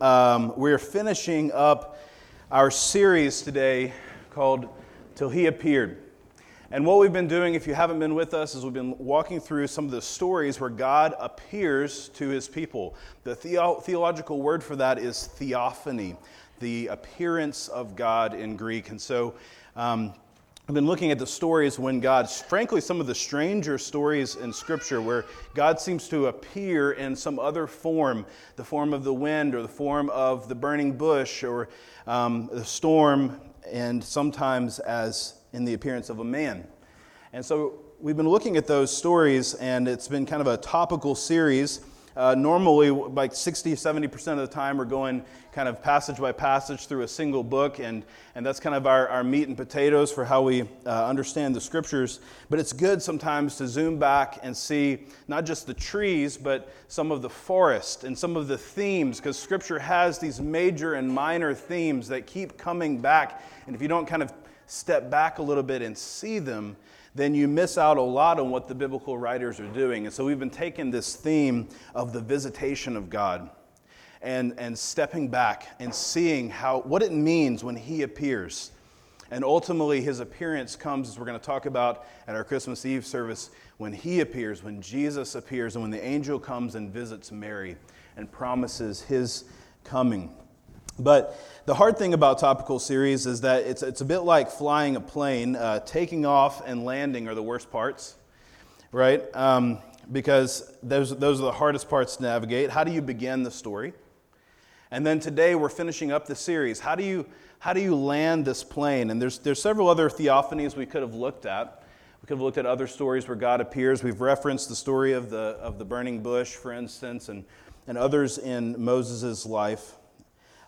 Um, we're finishing up our series today called Till He Appeared. And what we've been doing, if you haven't been with us, is we've been walking through some of the stories where God appears to his people. The theo- theological word for that is theophany, the appearance of God in Greek. And so, um, I've been looking at the stories when God, frankly, some of the stranger stories in Scripture where God seems to appear in some other form the form of the wind, or the form of the burning bush, or um, the storm, and sometimes as in the appearance of a man. And so we've been looking at those stories, and it's been kind of a topical series. Uh, normally, like 60, 70% of the time, we're going kind of passage by passage through a single book, and, and that's kind of our, our meat and potatoes for how we uh, understand the scriptures. But it's good sometimes to zoom back and see not just the trees, but some of the forest and some of the themes, because scripture has these major and minor themes that keep coming back. And if you don't kind of step back a little bit and see them, then you miss out a lot on what the biblical writers are doing. And so we've been taking this theme of the visitation of God and, and stepping back and seeing how, what it means when He appears. And ultimately, His appearance comes, as we're going to talk about at our Christmas Eve service, when He appears, when Jesus appears, and when the angel comes and visits Mary and promises His coming. But the hard thing about topical series is that it's, it's a bit like flying a plane. Uh, taking off and landing are the worst parts, right? Um, because those, those are the hardest parts to navigate. How do you begin the story? And then today we're finishing up the series. How do you, how do you land this plane? And there's, there's several other theophanies we could have looked at. We could have looked at other stories where God appears. We've referenced the story of the, of the burning bush, for instance, and, and others in Moses' life.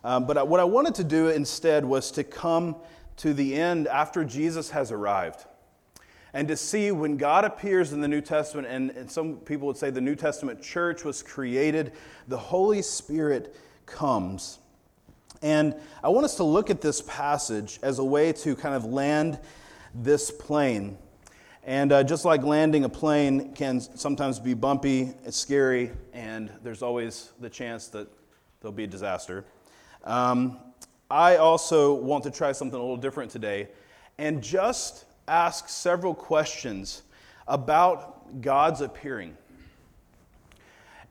Um, but what I wanted to do instead was to come to the end after Jesus has arrived and to see when God appears in the New Testament, and, and, some people would say the New Testament church was created, the Holy Spirit comes. And I want us to look at this passage as a way to kind of land this plane. And uh, just like landing a plane can sometimes be bumpy, it's scary, and there's always the chance that there'll be a disaster. Um, I also want to try something a little different today and just ask several questions about God's appearing.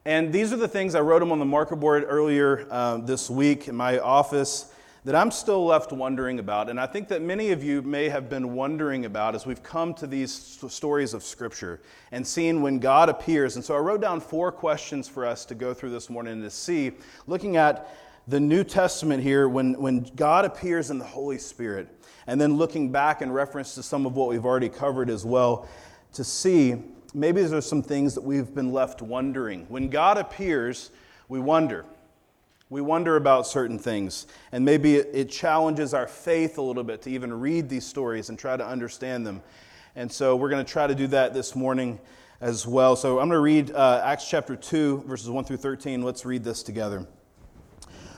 And these are the things I wrote them on the marker board earlier uh, this week in my office that I'm still left wondering about. And I think that many of you may have been wondering about as we've come to these stories of Scripture and seen when God appears. And so I wrote down four questions for us to go through this morning to see, looking at the New Testament here when, when God appears in the Holy Spirit, and then looking back in reference to some of what we've already covered as well, to see maybe there's some things that we've been left wondering. When God appears, we wonder. We wonder about certain things, and maybe it, challenges our faith a little bit to even read these stories and try to understand them. And so we're going to try to do that this morning as well. So I'm going to read uh, Acts chapter 2, verses 1 through 13. Let's read this together.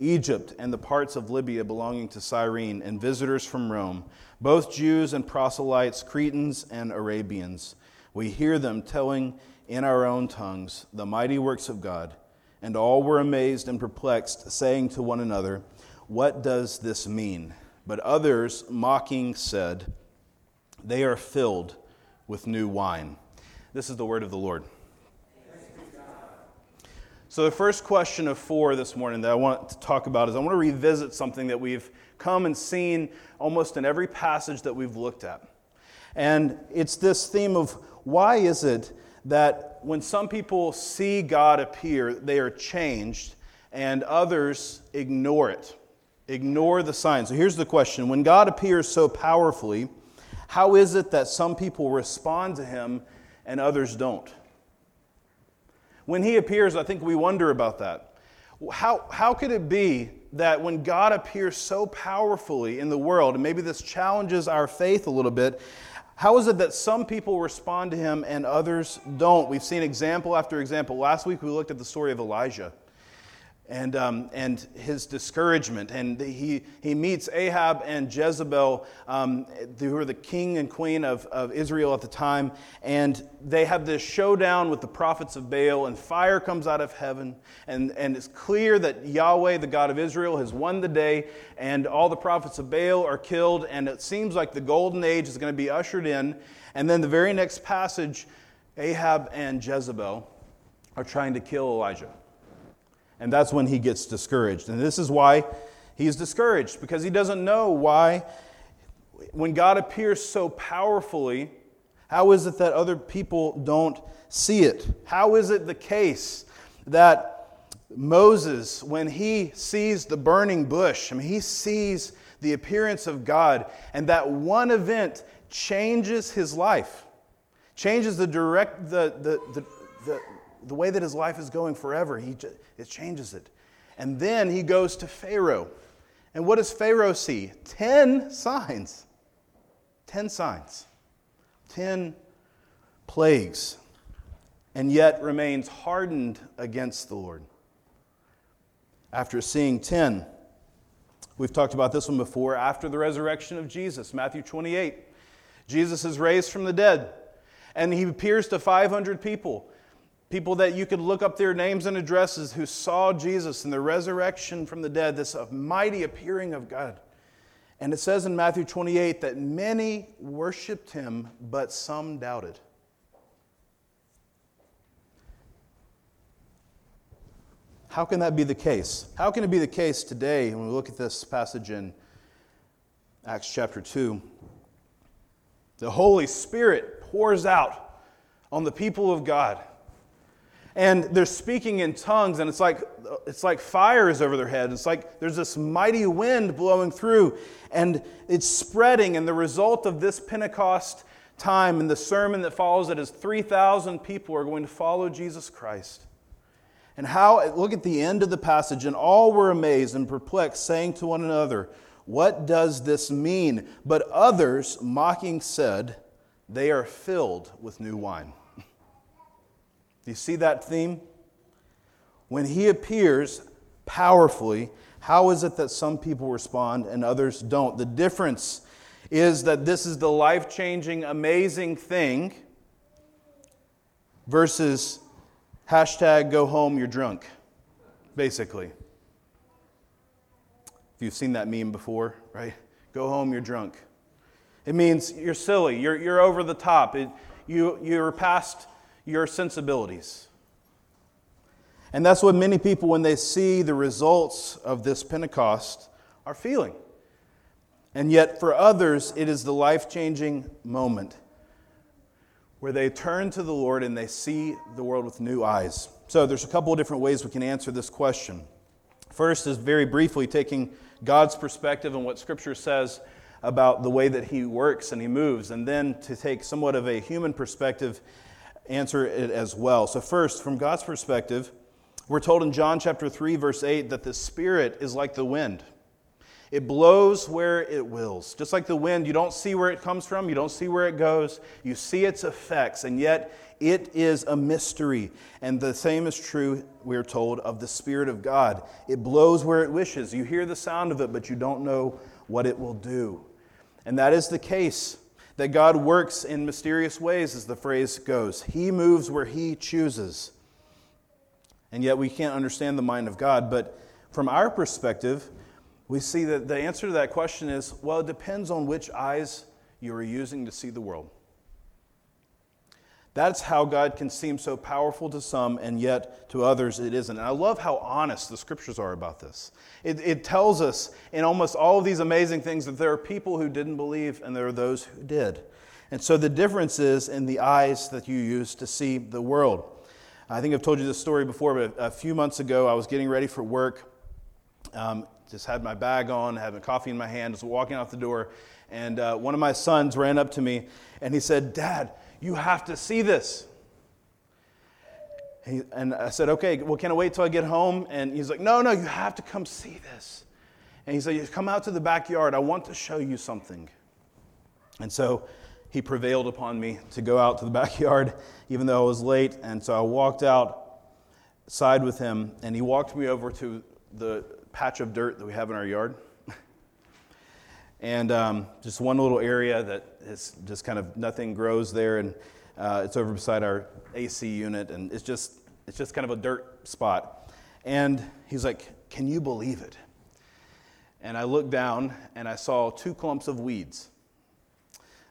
Egypt and the parts of Libya belonging to Cyrene, and visitors from Rome, both Jews and proselytes, Cretans and Arabians. We hear them telling in our own tongues the mighty works of God. And all were amazed and perplexed, saying to one another, What does this mean? But others, mocking, said, They are filled with new wine. This is the word of the Lord. So, the first question of four this morning that I want to talk about is I want to revisit something that we've come and seen almost in every passage that we've looked at. And it's this theme of why is it that when some people see God appear, they are changed, and others ignore it, ignore the signs. So here's the question When God appears so powerfully, how is it that some people respond to him and others don't? When he appears, I think we wonder about that. How, how could it be that when God appears so powerfully in the world, and maybe this challenges our faith a little bit, how is it that some people respond to him and others don't? We've seen example after example. Last week we looked at the story of Elijah and, um, and his discouragement. And he, he meets Ahab and Jezebel, um, who are the king and queen of, of Israel at the time. And they have this showdown with the prophets of Baal, and fire comes out of heaven. And, and it's clear that Yahweh, the God of Israel, has won the day, and all the prophets of Baal are killed. And it seems like the golden age is going to be ushered in. And then the very next passage, Ahab and Jezebel are trying to kill Elijah. And that's when he gets discouraged. And this is why he's discouraged, because he doesn't know why, when God appears so powerfully, how is it that other people don't see it? How is it the case that Moses, when he sees the burning bush, I mean, he sees the appearance of God, and that one event changes his life, changes the direct, the, the, the, the the way that his life is going forever. He it changes it. And then he goes to Pharaoh. And what does Pharaoh see? Ten signs. Ten signs. Ten plagues. And yet remains hardened against the Lord. After seeing ten, we've talked about this one before, after the resurrection of Jesus, Matthew 28. Jesus is raised from the dead, and he appears to 500 people. People that you could look up their names and addresses who saw Jesus in the resurrection from the dead, this mighty appearing of God. And it says in Matthew 28 that many worshiped him, but some doubted. How can that be the case? How can it be the case today when we look at this passage in Acts chapter 2? The Holy Spirit pours out on the people of God and they're speaking in tongues and it's like it's like fire is over their head. It's like there's this mighty wind blowing through and it's spreading. And the result of this pentecost time and the sermon that follows it is 3000 people are going to follow jesus christ. And how look at the end of the passage and all were amazed and perplexed saying to one another what does this mean? But others mocking said they are filled with new wine do you see that theme? When he appears powerfully, how is it that some people respond and others don't? The difference is that this is the life changing, amazing thing versus hashtag go home, you're drunk, basically. If you've seen that meme before, right? Go home, you're drunk. It means you're silly, you're, you're over the top, it, you, you're past your sensibilities. And that's what many people, when they see the results of this Pentecost, are feeling. And yet, for others, it is the life changing moment where they turn to the Lord and they see the world with new eyes. So, there's a couple of different ways we can answer this question. First is very briefly taking God's perspective and what Scripture says about the way that He works and He moves, and then to take somewhat of a human perspective answer it as well. So, first, from God's perspective, we're told in John chapter 3, verse 8, that the Spirit is like the wind. It blows where it wills. Just like the wind, you don't see where it comes from, you don't see where it goes, you see its effects, and yet it is a mystery. And the same is true, we're told, of the Spirit of God. It blows where it wishes. You hear the sound of it, but you don't know what it will do. And that is the case that God works in mysterious ways, as the phrase goes. He moves where He chooses. And yet we can't understand the mind of God. But from our perspective, we see that the answer to that question is well, it depends on which eyes you are using to see the world. That's how God can seem so powerful to some, and yet to others it isn't. And I love how honest the scriptures are about this. It, it tells us in almost all of these amazing things that there are people who didn't believe, and there are those who did. And so the difference is in the eyes that you use to see the world. I think I've told you this story before, but a few months ago, I was getting ready for work. Um, just had my bag on, having coffee in my hand, was walking out the door, and uh, one of my sons ran up to me and he said, Dad, you have to see this. He, and I said, Okay, well, can I wait till I get home? And he's like, No, no, you have to come see this. And he said, Come out to the backyard. I want to show you something. And so he prevailed upon me to go out to the backyard, even though I was late. And so I walked outside with him, and he walked me over to the patch of dirt that we have in our yard. And um, just one little area that is just kind of nothing grows there, and uh, it's over beside our AC unit, and it's just it's just kind of a dirt spot. And he's like, "Can you believe it?" And I looked down, and I saw two clumps of weeds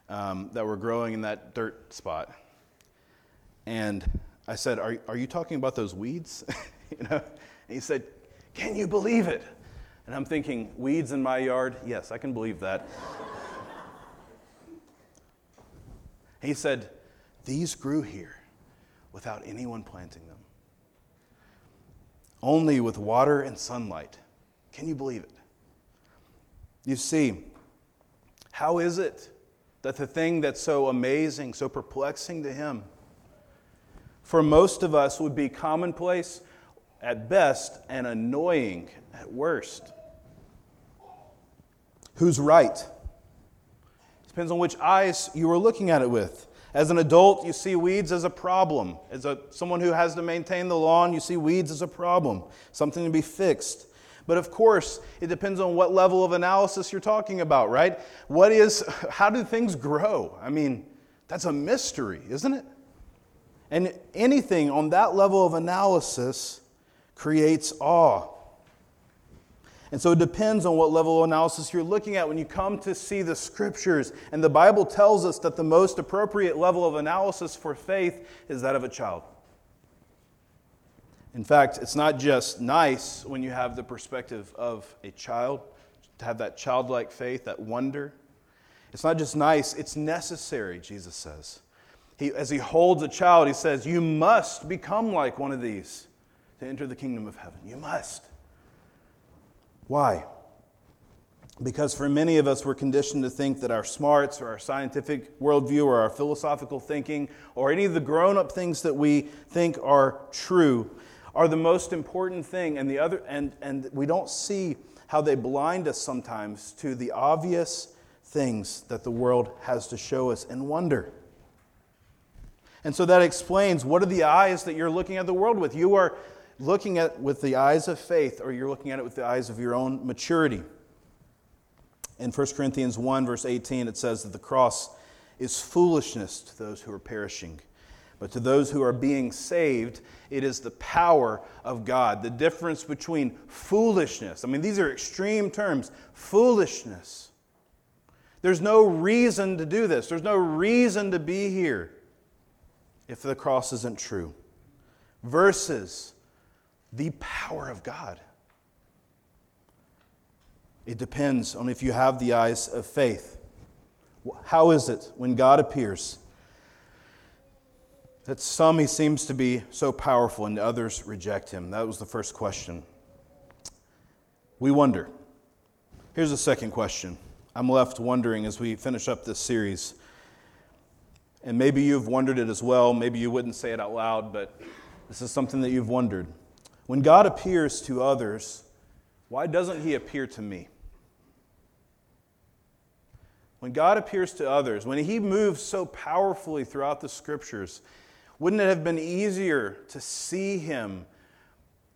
um, that were growing in that dirt spot. And I said, "Are are you talking about those weeds?" you know, and he said, "Can you believe it?" And I'm thinking, weeds in my yard? Yes, I can believe that. he said, These grew here without anyone planting them, only with water and sunlight. Can you believe it? You see, how is it that the thing that's so amazing, so perplexing to him, for most of us would be commonplace at best and annoying at worst? Who's right? Depends on which eyes you are looking at it with. As an adult, you see weeds as a problem. As a, someone who has to maintain the lawn, you see weeds as a problem, something to be fixed. But of course, it depends on what level of analysis you're talking about, right? What is, how do things grow? I mean, that's a mystery, isn't it? And anything on that level of analysis creates awe. And so it depends on what level of analysis you're looking at when you come to see the scriptures. And the Bible tells us that the most appropriate level of analysis for faith is that of a child. In fact, it's not just nice when you have the perspective of a child, to have that childlike faith, that wonder. It's not just nice, it's necessary, Jesus says. He, as he holds a child, he says, You must become like one of these to enter the kingdom of heaven. You must. Why? Because for many of us, we're conditioned to think that our smarts or our scientific worldview or our philosophical thinking or any of the grown up things that we think are true are the most important thing. And, the other, and, and we don't see how they blind us sometimes to the obvious things that the world has to show us and wonder. And so that explains what are the eyes that you're looking at the world with. You are looking at with the eyes of faith or you're looking at it with the eyes of your own maturity. In 1 Corinthians 1, verse 18, it says that the cross is foolishness to those who are perishing. But to those who are being saved, it is the power of God. The difference between foolishness, I mean, these are extreme terms foolishness. There's no reason to do this, there's no reason to be here if the cross isn't true. Versus the power of God. It depends on if you have the eyes of faith. How is it when God appears that some he seems to be so powerful and others reject him? That was the first question. We wonder. Here's the second question. I'm left wondering as we finish up this series. And maybe you've wondered it as well. Maybe you wouldn't say it out loud, but this is something that you've wondered. When God appears to others, why doesn't He appear to me? When God appears to others, when He moves so powerfully throughout the scriptures, wouldn't it have been easier to see Him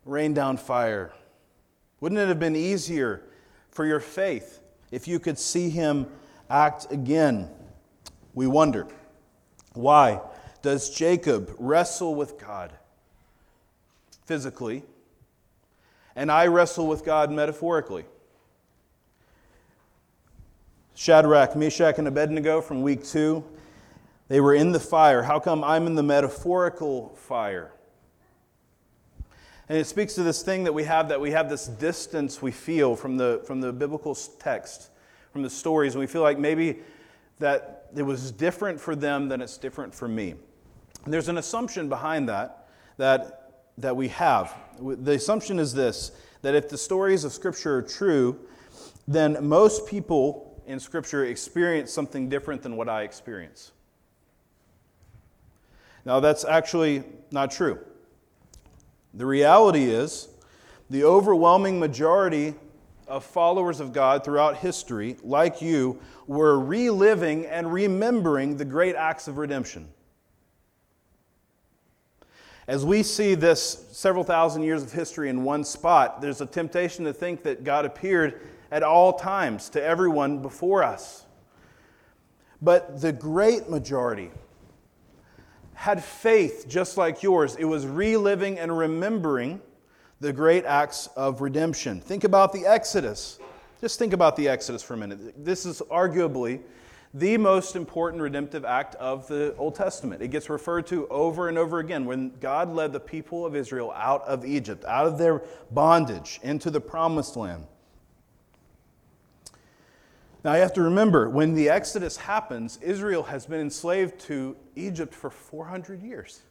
rain down fire? Wouldn't it have been easier for your faith if you could see Him act again? We wonder. Why does Jacob wrestle with God? Physically, and I wrestle with God metaphorically. Shadrach, Meshach, and Abednego from week two, They were in the fire. How come I'm in the metaphorical fire? And it speaks to this thing that we have that we have this distance we feel from the, from the biblical text, from the stories, and we feel like maybe that it was different for them than it's different for me. And there's an assumption behind that that, that we have. The assumption is this that if the stories of Scripture are true, then most people in Scripture experience something different than what I experience. Now, that's actually not true. The reality is, the overwhelming majority of followers of God throughout history, like you, were reliving and remembering the great acts of redemption. As we see this several thousand years of history in one spot, there's a temptation to think that God appeared at all times to everyone before us. But the great majority had faith just like yours. It was reliving and remembering the great acts of redemption. Think about the Exodus. Just think about the Exodus for a minute. This is arguably the most important redemptive act of the Old Testament. It gets referred to over and over again when God led the people of Israel out of Egypt, out of their bondage, into the promised land. Now you have to remember, when the Exodus happens, Israel has been enslaved to Egypt for 400 years.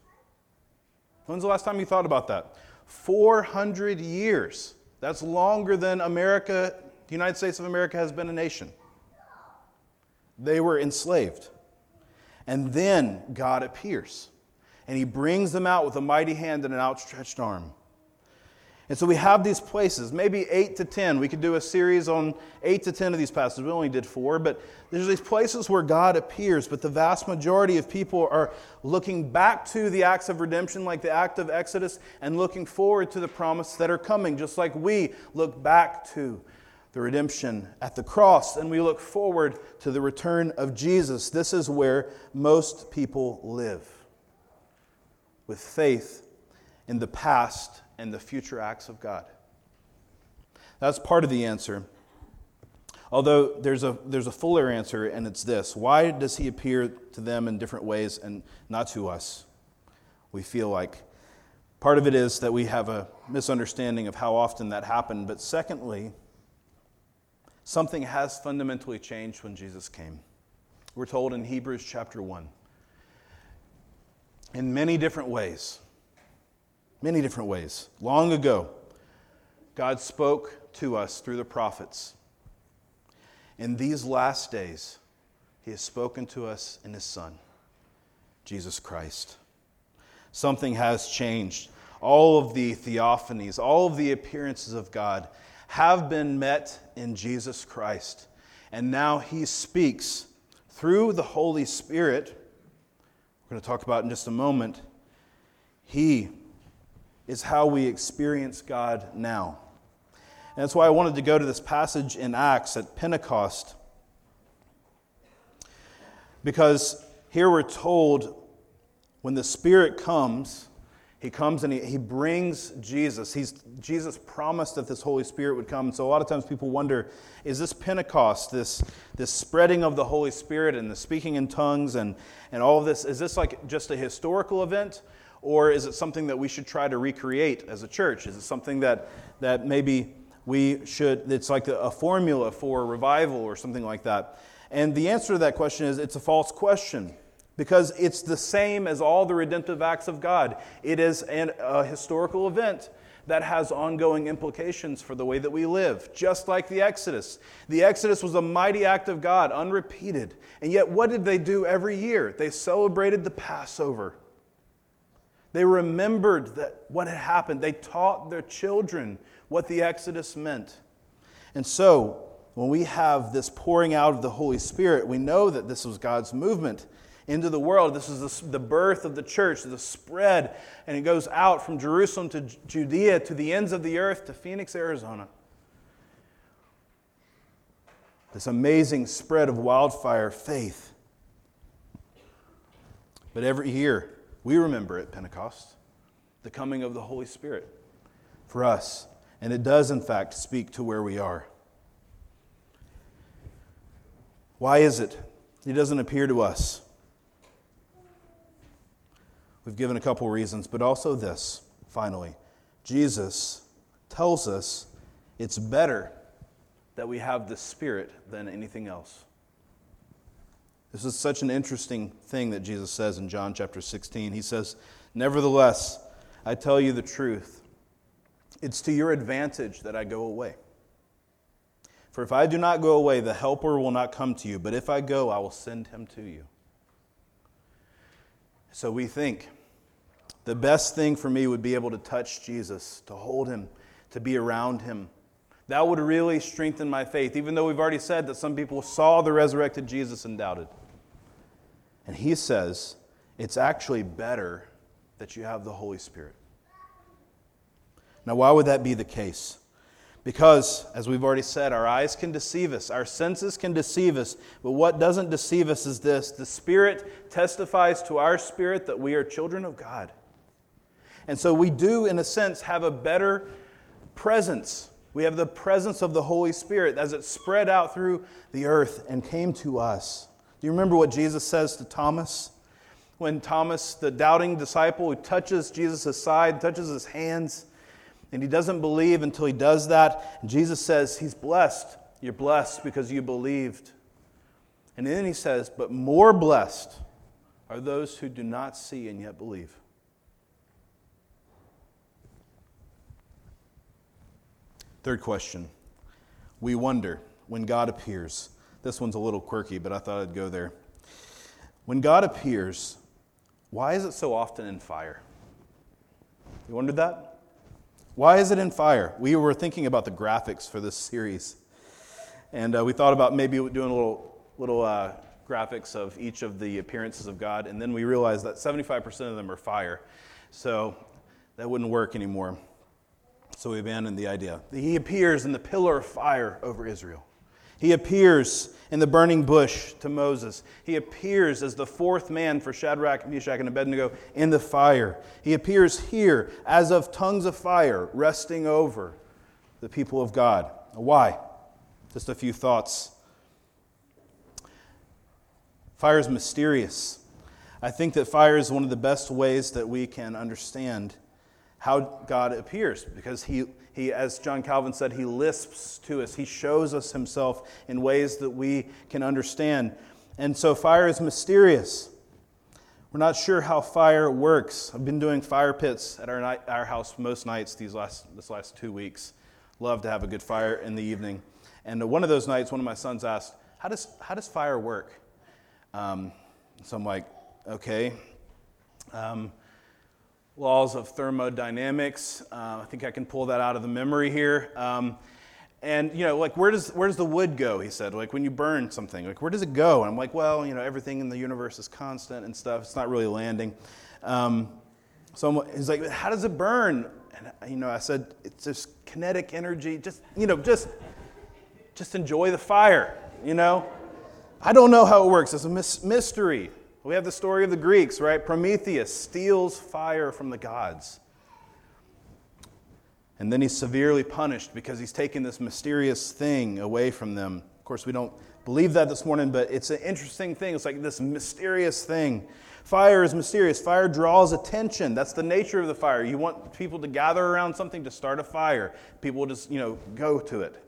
When's the last time you thought about that? 400 years. That's longer than America, the United States of America, has been a nation. They were enslaved. And then God appears, and He brings them out with a mighty hand and an outstretched arm. And so we have these places, maybe eight to 10. We could do a series on eight to 10 of these passages. We only did four, but there's these places where God appears, but the vast majority of people are looking back to the acts of redemption, like the act of Exodus, and looking forward to the promises that are coming, just like we look back to the redemption at the cross and we look forward to the return of Jesus. This is where most people live with faith in the past and the future acts of God. That's part of the answer. Although there's a, there's a fuller answer, and it's this why does he appear to them in different ways and not to us? We feel like part of it is that we have a misunderstanding of how often that happened, but secondly, something has fundamentally changed when Jesus came. We're told in Hebrews chapter 1 in many different ways many different ways. Long ago, God spoke to us through the prophets. In these last days, He has spoken to us in His Son, Jesus Christ. Something has changed. All of the theophanies, all of the appearances of God have been met in Jesus Christ. And now He speaks through the Holy Spirit. We're going to talk about in just a moment. He is how we experience God now. And that's why I wanted to go to this passage in Acts at Pentecost. Because here we're told when the Spirit comes, he comes and he, he brings Jesus. He's, Jesus promised that this Holy Spirit would come. so a lot of times people wonder is this Pentecost, this, this spreading of the Holy Spirit and the speaking in tongues and, and all of this, is this like just a historical event? Or is it something that we should try to recreate as a church? Is it something that, that maybe we should, it's like a formula for revival or something like that? And the answer to that question is it's a false question because it's the same as all the redemptive acts of God. It is an, a historical event that has ongoing implications for the way that we live, just like the Exodus. The Exodus was a mighty act of God, unrepeated. And yet, what did they do every year? They celebrated the Passover. They remembered that what had happened. They taught their children what the Exodus meant. And so, when we have this pouring out of the Holy Spirit, we know that this was God's movement into the world. This is the birth of the church, the spread, and it goes out from Jerusalem to Judea to the ends of the earth to Phoenix, Arizona. This amazing spread of wildfire faith. But every year, we remember at Pentecost the coming of the Holy Spirit for us. And it does, in fact, speak to where we are. Why is it? He doesn't appear to us. We've given a couple reasons, but also this, finally. Jesus tells us it's better that we have the Spirit than anything else. This is such an interesting thing that Jesus says in John chapter 16. He says, Nevertheless, I tell you the truth. It's to your advantage that I go away. For if I do not go away, the Helper will not come to you, but if I go, I will send him to you. So we think the best thing for me would be able to touch Jesus, to hold him, to be around him. That would really strengthen my faith, even though we've already said that some people saw the resurrected Jesus and doubted. And he says it's actually better that you have the Holy Spirit. Now, why would that be the case? Because, as we've already said, our eyes can deceive us, our senses can deceive us, but what doesn't deceive us is this the Spirit testifies to our spirit that we are children of God. And so we do, in a sense, have a better presence. We have the presence of the Holy Spirit as it spread out through the earth and came to us. Do you remember what Jesus says to Thomas? When Thomas, the doubting disciple who touches Jesus' side, touches his hands, and he doesn't believe until he does that. And Jesus says, He's blessed. You're blessed because you believed. And then he says, But more blessed are those who do not see and yet believe. Third question. We wonder when God appears. This one's a little quirky, but I thought I'd go there. When God appears, why is it so often in fire? You wondered that? Why is it in fire? We were thinking about the graphics for this series, and uh, we thought about maybe doing a little, little uh, graphics of each of the appearances of God, and then we realized that 75% of them are fire, so that wouldn't work anymore. So we abandoned the idea. He appears in the pillar of fire over Israel. He appears in the burning bush to Moses. He appears as the fourth man for Shadrach, Meshach, and Abednego in the fire. He appears here as of tongues of fire resting over the people of God. Why? Just a few thoughts. Fire is mysterious. I think that fire is one of the best ways that we can understand how God appears because he he, as John Calvin said, he lisps to us. He shows us himself in ways that we can understand. And so fire is mysterious. We're not sure how fire works. I've been doing fire pits at our, night, our house most nights these last, this last two weeks. Love to have a good fire in the evening. And one of those nights, one of my sons asked, How does, how does fire work? Um, so I'm like, Okay. Um, laws of thermodynamics. Uh, I think I can pull that out of the memory here. Um, and you know, like where does where does the wood go? He said, like when you burn something, like where does it go? And I'm like, well, you know, everything in the universe is constant and stuff. It's not really landing. Um, so I'm, he's like, how does it burn? And you know, I said, it's just kinetic energy. Just you know, just just enjoy the fire. You know, I don't know how it works. It's a mystery. We have the story of the Greeks, right? Prometheus steals fire from the gods. And then he's severely punished because he's taken this mysterious thing away from them. Of course, we don't believe that this morning, but it's an interesting thing. It's like this mysterious thing. Fire is mysterious. Fire draws attention. That's the nature of the fire. You want people to gather around something to start a fire. People will just, you know, go to it.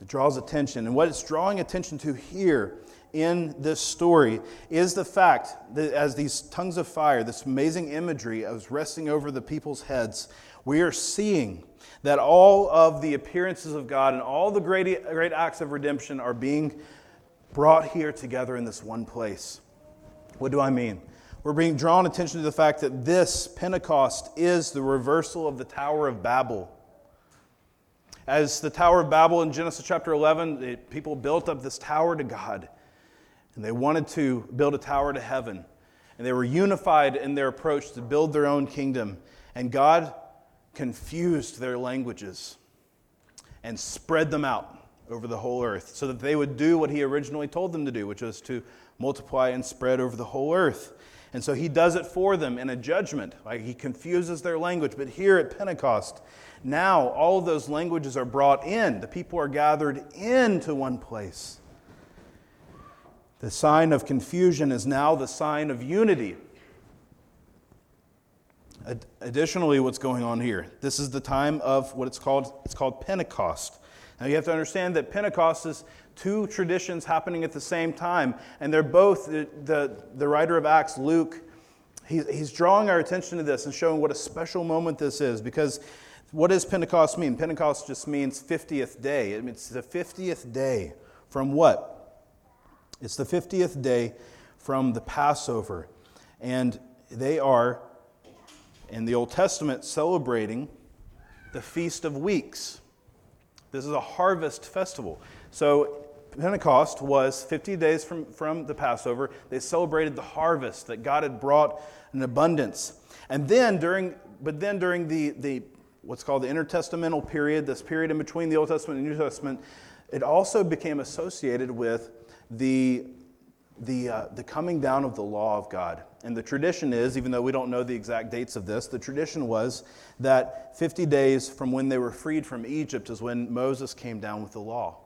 It draws attention. And what it's drawing attention to here in this story is the fact that as these tongues of fire, this amazing imagery is resting over the people's heads, we are seeing that all of the appearances of God and all the great, great acts of redemption are being brought here together in this one place. What do I mean? We're being drawn attention to the fact that this Pentecost is the reversal of the Tower of Babel. As the Tower of Babel in Genesis chapter 11, it, people built up this tower to God. And they wanted to build a tower to heaven. And they were unified in their approach to build their own kingdom. And God confused their languages and spread them out over the whole earth so that they would do what He originally told them to do, which was to multiply and spread over the whole earth. And so He does it for them in a judgment. Like He confuses their language. But here at Pentecost, now all of those languages are brought in. The people are gathered into one place. The sign of confusion is now the sign of unity. Additionally, what's going on here? This is the time of what it's called, it's called Pentecost. Now you have to understand that Pentecost is two traditions happening at the same time, and they're both, the, the, the writer of Acts, Luke, he, he's drawing our attention to this and showing what a special moment this is because what does Pentecost mean? Pentecost just means 50th day. It's the 50th day from what? It's the 50th day from the Passover. And they are, in the Old Testament, celebrating the Feast of Weeks. This is a harvest festival. So Pentecost was 50 days from, from the Passover. They celebrated the harvest that God had brought in abundance. And then during, but then during the, the what's called the intertestamental period, this period in between the Old Testament and New Testament, it also became associated with the, the, uh, the coming down of the law of God. And the tradition is, even though we don't know the exact dates of this, the tradition was that 50 days from when they were freed from Egypt is when Moses came down with the law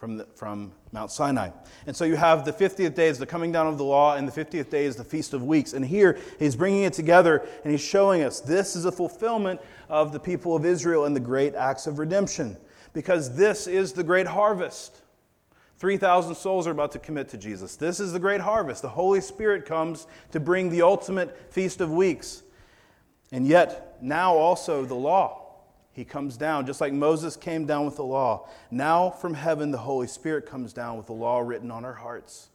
from, the, from Mount Sinai. And so you have the 50th day is the coming down of the law, and the 50th day is the Feast of Weeks. And here he's bringing it together and he's showing us this is a fulfillment of the people of Israel and the great acts of redemption, because this is the great harvest. 3,000 souls are about to commit to Jesus. This is the great harvest. The Holy Spirit comes to bring the ultimate Feast of Weeks. And yet, now also the law. He comes down, just like Moses came down with the law. Now from heaven, the Holy Spirit comes down with the law written on our hearts.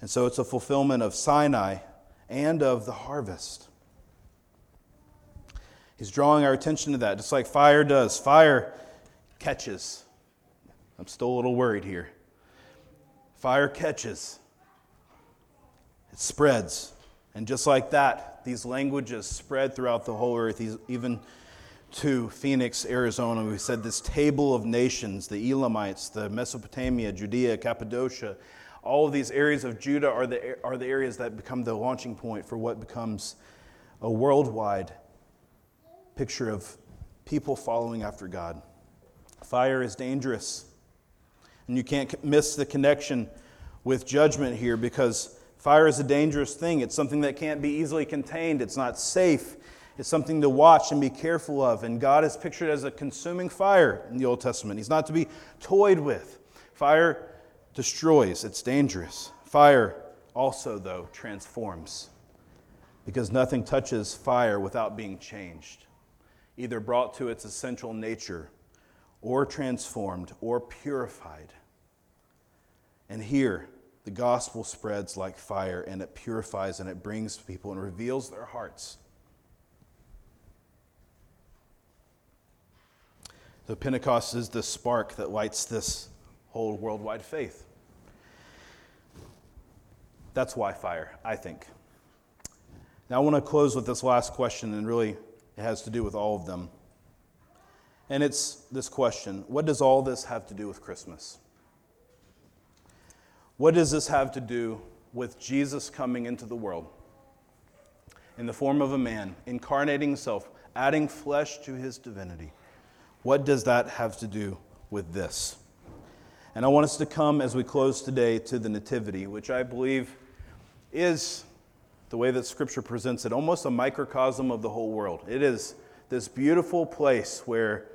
And so it's a fulfillment of Sinai and of the harvest. He's drawing our attention to that, just like fire does. Fire catches. I'm still a little worried here. Fire catches, it spreads. And just like that, these languages spread throughout the whole earth, even to Phoenix, Arizona. We said this table of nations, the Elamites, the Mesopotamia, Judea, Cappadocia, all of these areas of Judah are the, are the areas that become the launching point for what becomes a worldwide picture of people following after God. Fire is dangerous. And you can't miss the connection with judgment here because Fire is a dangerous thing. It's something that can't be easily contained. It's not safe. It's something to watch and be careful of. And God is pictured as a consuming fire in the Old Testament. He's not to be toyed with. Fire destroys, it's dangerous. Fire also, though, transforms because nothing touches fire without being changed, either brought to its essential nature or transformed or purified. And here, the gospel spreads like fire and it purifies and it brings people and reveals their hearts. So, Pentecost is the spark that lights this whole worldwide faith. That's why fire, I think. Now, I want to close with this last question, and really it has to do with all of them. And it's this question What does all this have to do with Christmas? What does this have to do with Jesus coming into the world in the form of a man, incarnating himself, adding flesh to his divinity? What does that have to do with this? And I want us to come as we close today to the Nativity, which I believe is the way that Scripture presents it, almost a microcosm of the whole world. It is this beautiful place where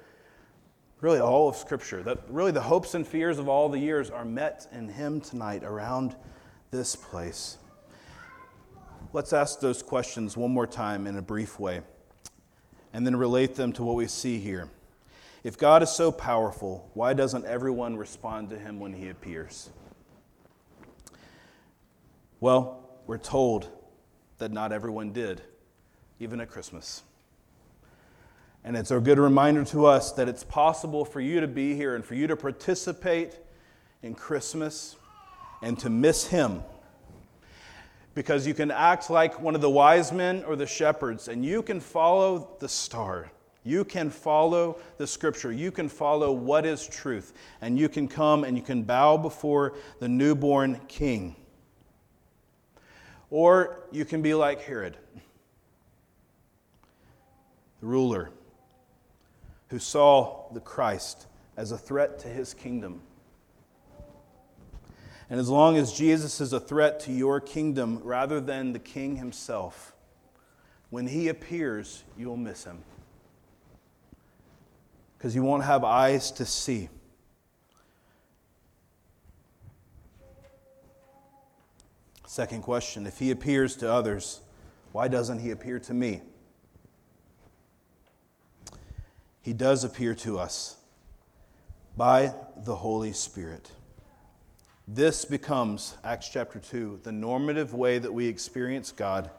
really all of Scripture, that really the hopes and fears of all the years are met in Him tonight around this place. Let's ask those questions one more time in a brief way and then relate them to what we see here. If God is so powerful, why doesn't everyone respond to Him when He appears? Well, we're told that not everyone did, even at Christmas. And it's a good reminder to us that it's possible for you to be here and for you to participate in Christmas and to miss Him. Because you can act like one of the wise men or the shepherds, and you can follow the star. You can follow the scripture. You can follow what is truth. And you can come and you can bow before the newborn king. Or you can be like Herod, the ruler who saw the Christ as a threat to his kingdom. And as long as Jesus is a threat to your kingdom rather than the king himself, when he appears, you'll miss him. Because you won't have eyes to see. Second question If he appears to others, why doesn't he appear to me? He does appear to us by the Holy Spirit. This becomes, Acts chapter 2, the normative way that we experience God.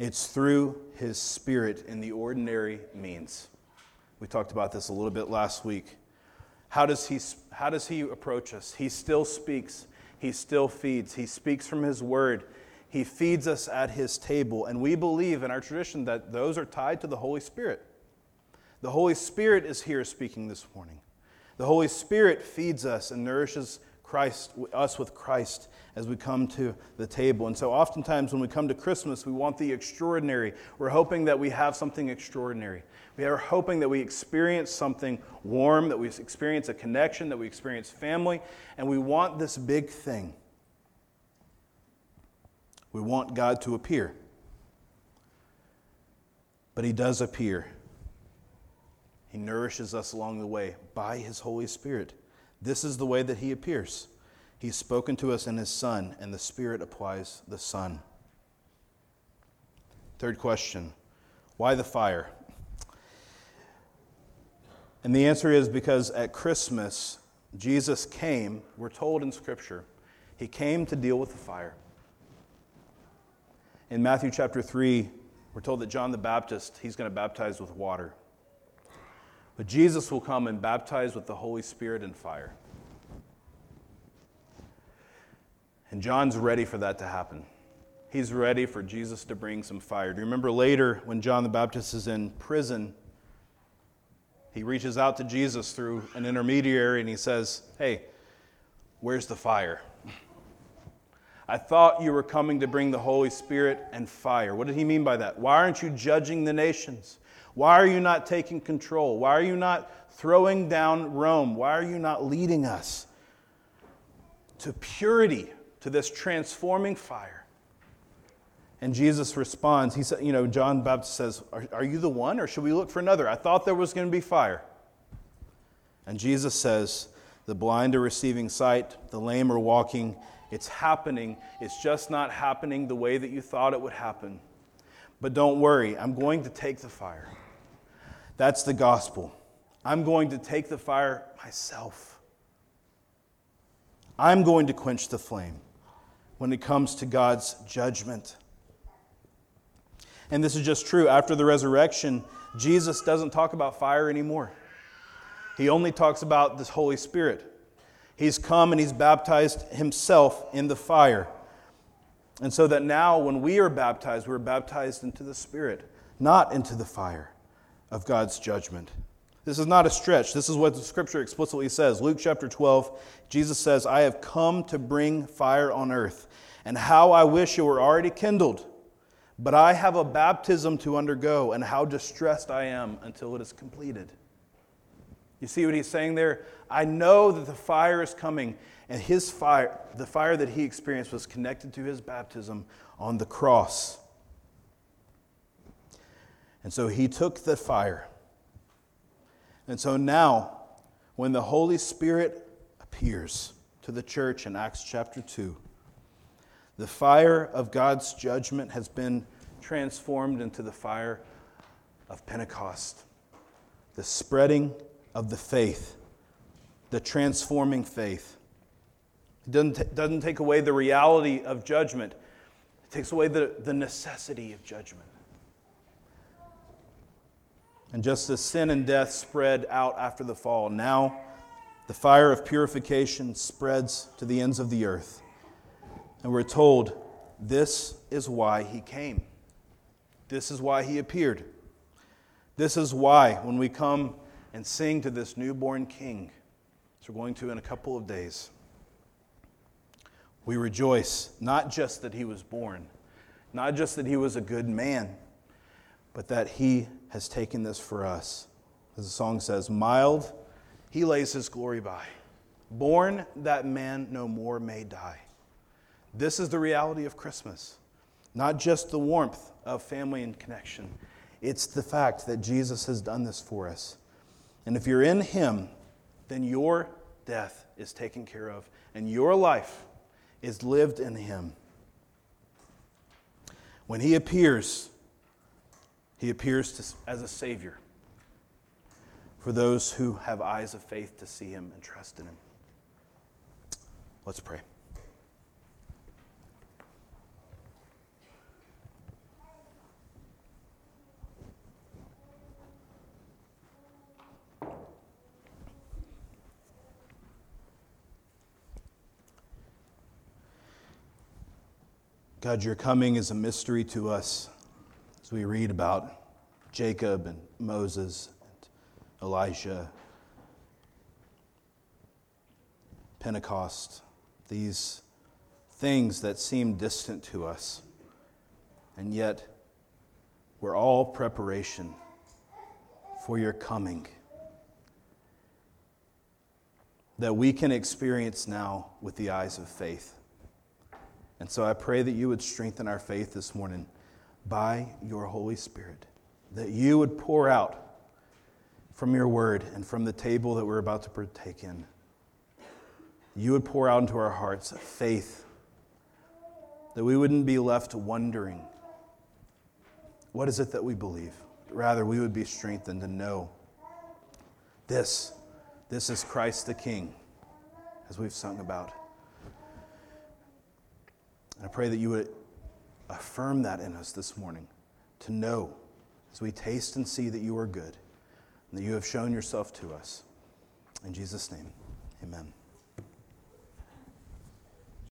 It's through His Spirit in the ordinary means. We talked about this a little bit last week. How does He, how does he approach us? He still speaks, He still feeds. He speaks from His Word, He feeds us at His table. And we believe in our tradition that those are tied to the Holy Spirit. The Holy Spirit is here speaking this morning. The Holy Spirit feeds us and nourishes Christ, us with Christ as we come to the table. And so, oftentimes, when we come to Christmas, we want the extraordinary. We're hoping that we have something extraordinary. We are hoping that we experience something warm, that we experience a connection, that we experience family, and we want this big thing. We want God to appear. But He does appear. He nourishes us along the way by His Holy Spirit. This is the way that He appears. He's spoken to us in His Son, and the Spirit applies the Son. Third question why the fire? And the answer is because at Christmas, Jesus came, we're told in Scripture, He came to deal with the fire. In Matthew chapter 3, we're told that John the Baptist, he's going to baptize with water. But Jesus will come and baptize with the Holy Spirit and fire. And John's ready for that to happen. He's ready for Jesus to bring some fire. Do you remember later when John the Baptist is in prison? He reaches out to Jesus through an intermediary and he says, Hey, where's the fire? I thought you were coming to bring the Holy Spirit and fire. What did he mean by that? Why aren't you judging the nations? Why are you not taking control? Why are you not throwing down Rome? Why are you not leading us to purity, to this transforming fire? And Jesus responds, he said, you know, John Baptist says, are, are you the one or should we look for another? I thought there was going to be fire. And Jesus says, the blind are receiving sight, the lame are walking. It's happening. It's just not happening the way that you thought it would happen. But don't worry, I'm going to take the fire. That's the gospel. I'm going to take the fire myself. I'm going to quench the flame when it comes to God's judgment. And this is just true. After the resurrection, Jesus doesn't talk about fire anymore. He only talks about this Holy Spirit. He's come and he's baptized himself in the fire. And so that now, when we are baptized, we're baptized into the Spirit, not into the fire of God's judgment. This is not a stretch. This is what the scripture explicitly says. Luke chapter 12, Jesus says, I have come to bring fire on earth, and how I wish it were already kindled. But I have a baptism to undergo, and how distressed I am until it is completed. You see what he's saying there? I know that the fire is coming, and his fire, the fire that he experienced, was connected to his baptism on the cross. And so he took the fire. And so now, when the Holy Spirit appears to the church in Acts chapter 2, the fire of God's judgment has been transformed into the fire of Pentecost, the spreading of the faith, the transforming faith. It doesn't, t- doesn't take away the reality of judgment, it takes away the, the necessity of judgment. And just as sin and death spread out after the fall, now the fire of purification spreads to the ends of the earth. And we're told this is why he came. This is why he appeared. This is why, when we come and sing to this newborn king, as we're going to in a couple of days, we rejoice not just that he was born, not just that he was a good man, but that he has taken this for us. As the song says, mild, he lays his glory by. born that man no more may die. This is the reality of Christmas. Not just the warmth of family and connection, it's the fact that Jesus has done this for us. And if you're in Him, then your death is taken care of, and your life is lived in Him. When He appears, He appears to, as a Savior for those who have eyes of faith to see Him and trust in Him. Let's pray. God, your coming is a mystery to us as we read about Jacob and Moses and Elijah, Pentecost, these things that seem distant to us. And yet, we're all preparation for your coming that we can experience now with the eyes of faith. And so I pray that you would strengthen our faith this morning by your Holy Spirit, that you would pour out from your word and from the table that we're about to partake in. You would pour out into our hearts faith, that we wouldn't be left wondering what is it that we believe. Rather, we would be strengthened to know this, this is Christ the King, as we've sung about. And I pray that you would affirm that in us this morning to know as we taste and see that you are good and that you have shown yourself to us. In Jesus' name, amen.